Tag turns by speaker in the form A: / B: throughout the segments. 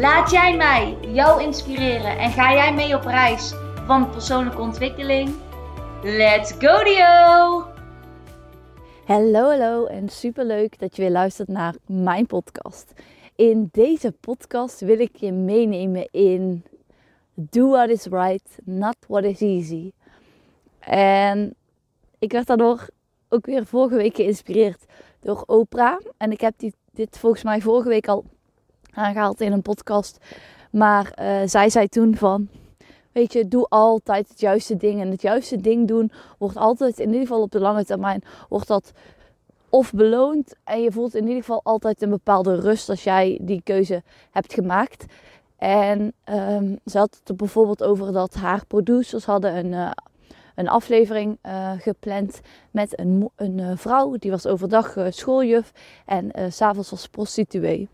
A: Laat jij mij jou inspireren en ga jij mee op reis van persoonlijke ontwikkeling? Let's go Dio!
B: Hallo, hallo en superleuk dat je weer luistert naar mijn podcast. In deze podcast wil ik je meenemen in Do what is right, not what is easy. En ik werd daardoor ook weer vorige week geïnspireerd door Oprah. En ik heb die, dit volgens mij vorige week al aangehaald in een podcast. Maar uh, zij zei toen van, weet je, doe altijd het juiste ding. En het juiste ding doen wordt altijd, in ieder geval op de lange termijn, wordt dat of beloond. En je voelt in ieder geval altijd een bepaalde rust als jij die keuze hebt gemaakt. En um, ze had het er bijvoorbeeld over dat haar producers hadden een, uh, een aflevering uh, gepland met een, een vrouw. Die was overdag schooljuf en s s'avonds was prostituee.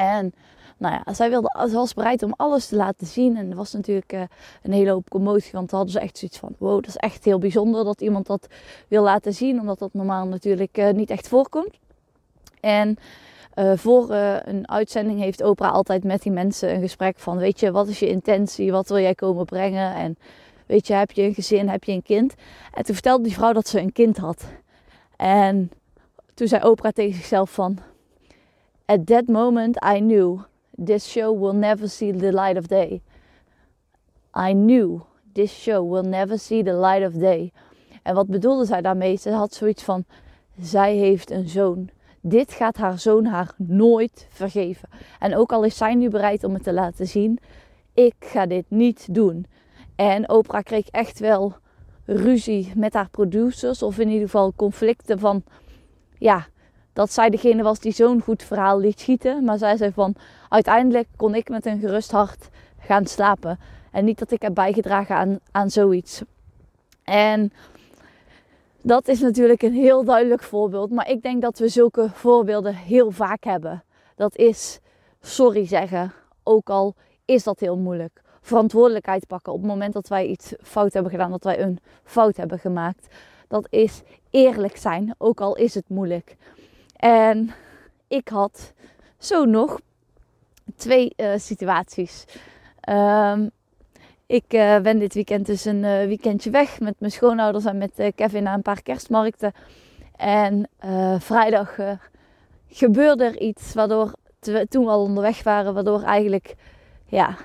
B: En nou ja, zij wilde, ze was bereid om alles te laten zien. En er was natuurlijk uh, een hele hoop commotie. Want hadden ze echt zoiets van: wow, dat is echt heel bijzonder dat iemand dat wil laten zien. Omdat dat normaal natuurlijk uh, niet echt voorkomt. En uh, voor een uitzending heeft Oprah altijd met die mensen een gesprek van: Weet je, wat is je intentie? Wat wil jij komen brengen? En weet je, heb je een gezin? Heb je een kind? En toen vertelde die vrouw dat ze een kind had. En toen zei Oprah tegen zichzelf van... At that moment I knew this show will never see the light of day. I knew this show will never see the light of day. En wat bedoelde zij daarmee? Ze had zoiets van: zij heeft een zoon. Dit gaat haar zoon haar nooit vergeven. En ook al is zij nu bereid om het te laten zien, ik ga dit niet doen. En Oprah kreeg echt wel ruzie met haar producers, of in ieder geval conflicten van, ja, dat zij degene was die zo'n goed verhaal liet schieten. Maar zij zei van, uiteindelijk kon ik met een gerust hart gaan slapen. En niet dat ik heb bijgedragen aan, aan zoiets. En dat is natuurlijk een heel duidelijk voorbeeld. Maar ik denk dat we zulke voorbeelden heel vaak hebben. Dat is sorry zeggen, ook al is dat heel moeilijk. Verantwoordelijkheid pakken op het moment dat wij iets fout hebben gedaan, dat wij een fout hebben gemaakt. Dat is eerlijk zijn, ook al is het moeilijk. En ik had zo nog twee uh, situaties. Um, ik uh, ben dit weekend dus een uh, weekendje weg met mijn schoonouders en met Kevin naar een paar kerstmarkten. En vrijdag gebeurde er iets waardoor, toen we al onderweg waren, waardoor eigenlijk, ja,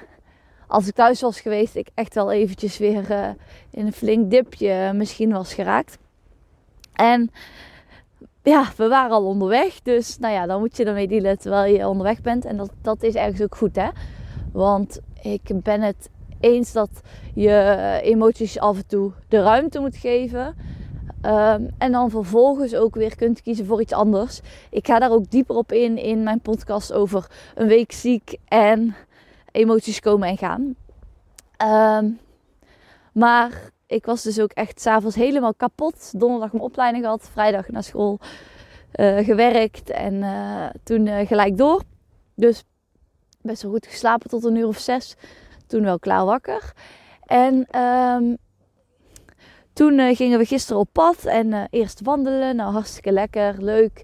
B: als ik thuis was geweest, ik echt wel eventjes weer in een flink dipje misschien was geraakt. En ja, we waren al onderweg. Dus nou ja, dan moet je ermee dealen terwijl je onderweg bent. En dat, dat is ergens ook goed, hè. Want ik ben het eens dat je emoties af en toe de ruimte moet geven. Um, en dan vervolgens ook weer kunt kiezen voor iets anders. Ik ga daar ook dieper op in in mijn podcast over een week ziek en emoties komen en gaan. Um, maar ik was dus ook echt s'avonds helemaal kapot. Donderdag mijn opleiding gehad, vrijdag naar school uh, gewerkt en uh, toen uh, gelijk door. Dus best wel goed geslapen tot een uur of zes. Toen wel klaar wakker. En um, toen gingen we gisteren op pad en eerst wandelen. Nou, hartstikke lekker, leuk.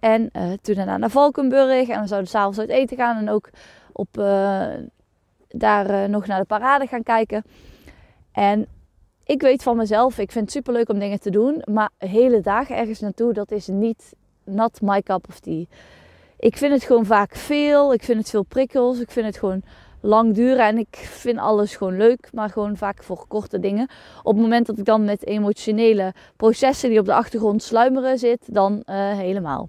B: En toen daarna naar Valkenburg en we zouden s'avonds uit eten gaan en ook op, daar nog naar de parade gaan kijken. En ik weet van mezelf, ik vind het super leuk om dingen te doen. Maar hele dagen ergens naartoe, dat is niet not my cup of tea. Ik vind het gewoon vaak veel. Ik vind het veel prikkels. Ik vind het gewoon lang duren. En ik vind alles gewoon leuk, maar gewoon vaak voor korte dingen. Op het moment dat ik dan met emotionele processen die op de achtergrond sluimeren zit, dan uh, helemaal.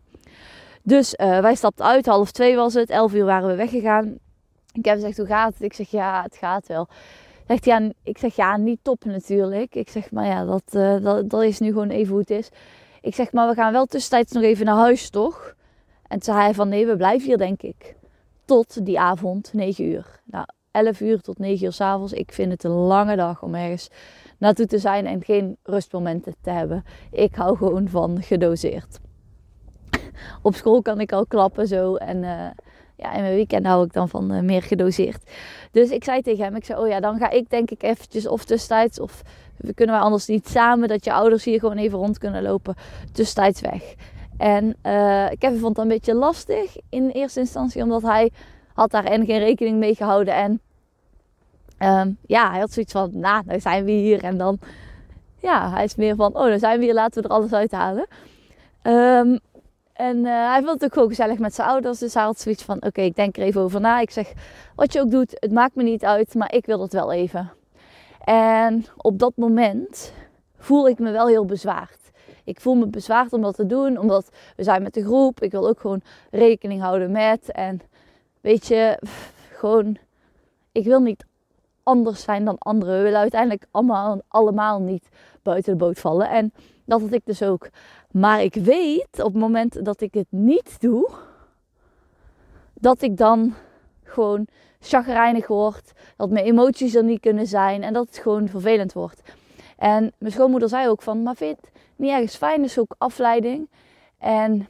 B: Dus uh, wij stapten uit, half twee was het, elf uur waren we weggegaan. Ik heb gezegd, hoe gaat het? Ik zeg, ja, het gaat wel. Zegt ja, ik zeg ja, niet top natuurlijk. Ik zeg, maar ja, dat, uh, dat, dat is nu gewoon even hoe het is. Ik zeg, maar we gaan wel tussentijds nog even naar huis, toch? En zei hij van, nee, we blijven hier, denk ik. tot die avond, 9 uur. Nou, 11 uur tot 9 uur s'avonds. Ik vind het een lange dag om ergens naartoe te zijn en geen rustmomenten te hebben. Ik hou gewoon van gedoseerd. Op school kan ik al klappen zo. En uh, ja, in mijn weekend hou ik dan van uh, meer gedoseerd. Dus ik zei tegen hem, ik zei, oh ja, dan ga ik denk ik eventjes of tussentijds of we kunnen wij anders niet samen, dat je ouders hier gewoon even rond kunnen lopen, tussentijds weg. En uh, Kevin vond dat een beetje lastig in eerste instantie, omdat hij had daar en geen rekening mee gehouden. En um, ja, hij had zoiets van, nou, nou zijn we hier. En dan, ja, hij is meer van, oh, dan zijn we hier, laten we er alles uithalen. Um, en uh, hij vond het ook gewoon gezellig met zijn ouders. Dus hij had zoiets van, oké, ik denk er even over na. Ik zeg, wat je ook doet, het maakt me niet uit, maar ik wil het wel even. En op dat moment voel ik me wel heel bezwaard. Ik voel me bezwaard om dat te doen, omdat we zijn met de groep. Ik wil ook gewoon rekening houden met. En weet je, gewoon, ik wil niet anders zijn dan anderen. We willen uiteindelijk allemaal, allemaal niet buiten de boot vallen. En dat had ik dus ook. Maar ik weet op het moment dat ik het niet doe, dat ik dan gewoon chagrijnig word. Dat mijn emoties er niet kunnen zijn en dat het gewoon vervelend wordt. En mijn schoonmoeder zei ook van, maar vind niet ergens fijn, dus ook afleiding. En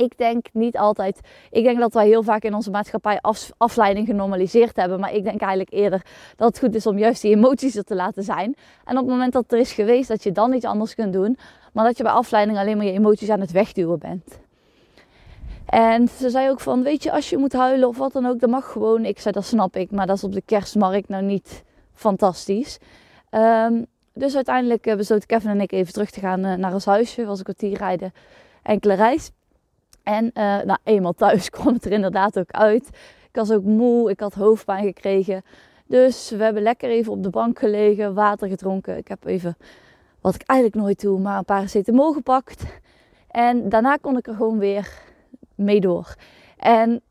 B: ik denk niet altijd. Ik denk dat wij heel vaak in onze maatschappij afleiding genormaliseerd hebben. Maar ik denk eigenlijk eerder dat het goed is om juist die emoties er te laten zijn. En op het moment dat er is geweest, dat je dan iets anders kunt doen. Maar dat je bij afleiding alleen maar je emoties aan het wegduwen bent. En ze zei ook van, weet je, als je moet huilen of wat dan ook, dat mag gewoon. Ik zei, dat snap ik, maar dat is op de kerstmarkt nou niet fantastisch. Um, dus uiteindelijk eh, besloten Kevin en ik even terug te gaan eh, naar ons huisje. Was een kwartier rijden, enkele reis. En uh, nou, eenmaal thuis kwam het er inderdaad ook uit. Ik was ook moe, ik had hoofdpijn gekregen. Dus we hebben lekker even op de bank gelegen, water gedronken. Ik heb even, wat ik eigenlijk nooit doe, maar een paracetamol gepakt. En daarna kon ik er gewoon weer mee door. En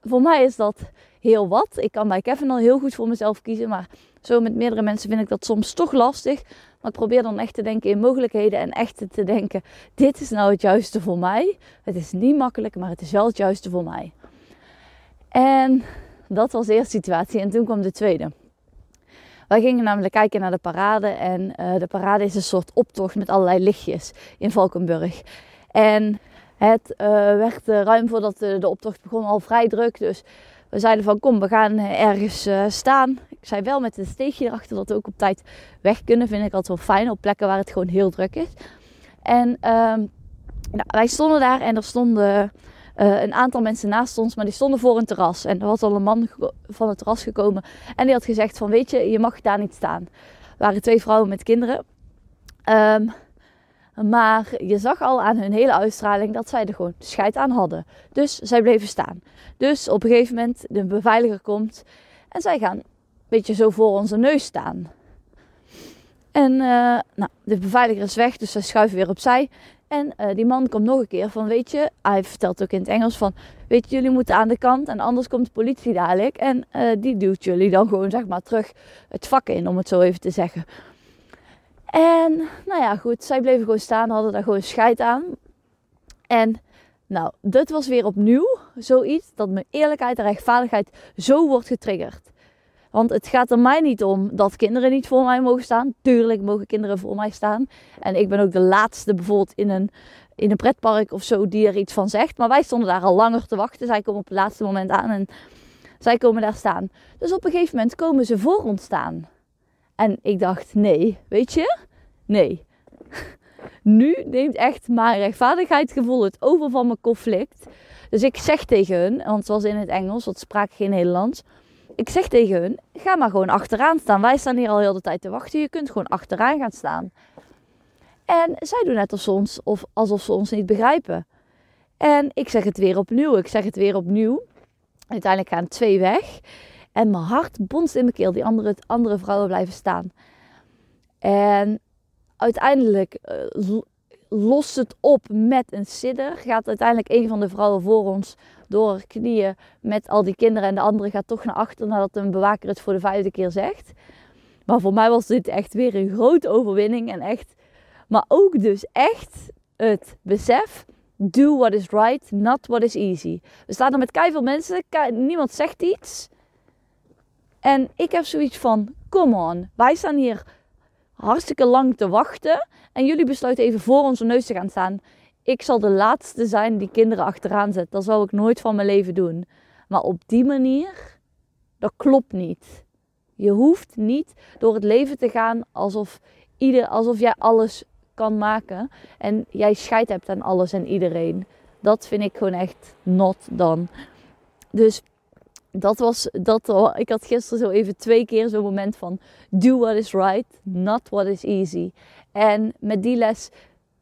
B: voor mij is dat heel wat. Ik kan bij Kevin al heel goed voor mezelf kiezen, maar zo met meerdere mensen vind ik dat soms toch lastig. Maar ik probeer dan echt te denken in mogelijkheden en echt te denken: dit is nou het juiste voor mij. Het is niet makkelijk, maar het is wel het juiste voor mij. En dat was de eerste situatie. En toen kwam de tweede. Wij gingen namelijk kijken naar de parade. En uh, de parade is een soort optocht met allerlei lichtjes in Valkenburg. En het uh, werd uh, ruim voordat de, de, optocht begon al vrij druk. Dus we zeiden van kom, we gaan ergens staan. Zei wel met een steegje erachter dat we ook op tijd weg kunnen. Vind ik altijd wel fijn op plekken waar het gewoon heel druk is. En um, nou, wij stonden daar en er stonden uh, een aantal mensen naast ons, maar die stonden voor een terras. En er was al een man van het terras gekomen en die had gezegd van weet je, je mag daar niet staan. Er waren twee vrouwen met kinderen. Um, maar je zag al aan hun hele uitstraling dat zij er gewoon scheid aan hadden. Dus zij bleven staan. Dus op een gegeven moment de beveiliger komt en zij gaan beetje zo voor onze neus staan. En uh, nou, de beveiliger is weg, dus zij schuiven weer opzij. En uh, die man komt nog een keer van, weet je, hij vertelt ook in het Engels van, weet je, jullie moeten aan de kant en anders komt de politie dadelijk. En uh, die duwt jullie dan gewoon, zeg maar, terug het vak in, om het zo even te zeggen. En, nou ja, goed, zij bleven gewoon staan, hadden daar gewoon scheid aan. En, nou, dit was weer opnieuw zoiets dat mijn eerlijkheid en rechtvaardigheid zo wordt getriggerd. Want het gaat er mij niet om dat kinderen niet voor mij mogen staan. Tuurlijk mogen kinderen voor mij staan. En ik ben ook de laatste bijvoorbeeld in een, in een pretpark of zo die er iets van zegt. Maar wij stonden daar al langer te wachten. Zij komen op het laatste moment aan en zij komen daar staan. Dus op een gegeven moment komen ze voor ons staan. En ik dacht, nee, weet je? Nee. Nu neemt echt mijn rechtvaardigheidsgevoel het over van mijn conflict. Dus ik zeg tegen hun, want het was in het Engels, want spraak geen Nederlands ik zeg tegen hun, ga maar gewoon achteraan staan. Wij staan hier al heel de tijd te wachten. Je kunt gewoon achteraan gaan staan. En zij doen net alsof, ons, of alsof ze ons niet begrijpen. En ik zeg het weer opnieuw. Ik zeg het weer opnieuw. Uiteindelijk gaan twee weg. En mijn hart bonst in mijn keel. Die andere, andere vrouwen blijven staan. En uiteindelijk uh, lost het op met een sidder. Gaat uiteindelijk een van de vrouwen voor ons door knieën met al die kinderen. En de andere gaat toch naar achter nadat een bewaker het voor de vijfde keer zegt. Maar voor mij was dit echt weer een grote overwinning. En echt, maar ook dus echt het besef do what is right, not what is easy. We staan er met keiveel mensen, niemand zegt iets. En ik heb zoiets van, come on, wij staan hier hartstikke lang te wachten. En jullie besluiten even voor onze neus te gaan staan. Ik zal de laatste zijn die kinderen achteraan zet. Dat zou ik nooit van mijn leven doen. Maar op die manier, dat klopt niet. Je hoeft niet door het leven te gaan alsof, ieder, alsof jij alles kan maken. En jij scheid hebt aan alles en iedereen. Dat vind ik gewoon echt not dan. Dus dat was, dat, oh, ik had gisteren zo even twee keer zo'n moment van do what is right, not what is easy. En met die les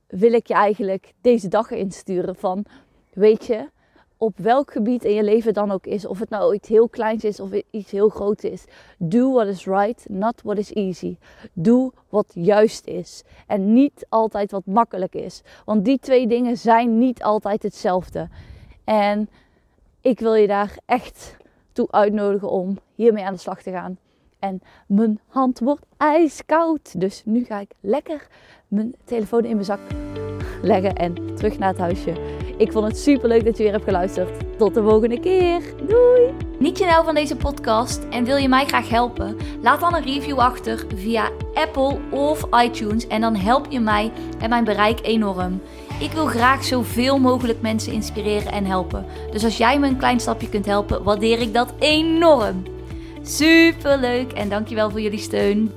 B: wil ik je eigenlijk deze dag insturen van, weet je, op welk gebied in je leven dan ook is, of het nou iets heel kleins is of iets heel groots is, do what is right, not what is easy. Doe wat juist is en niet altijd wat makkelijk is, want die twee dingen zijn niet altijd hetzelfde. En ik wil je daar echt toe uitnodigen om hiermee aan de slag te gaan. En mijn hand wordt ijskoud. Dus nu ga ik lekker mijn telefoon in mijn zak leggen en terug naar het huisje. Ik vond het super leuk dat je weer hebt geluisterd. Tot de volgende keer. Doei!
A: Niet je nou van deze podcast en wil je mij graag helpen? Laat dan een review achter via Apple of iTunes en dan help je mij en mijn bereik enorm. Ik wil graag zoveel mogelijk mensen inspireren en helpen. Dus als jij me een klein stapje kunt helpen, waardeer ik dat enorm. Super leuk en dankjewel voor jullie steun.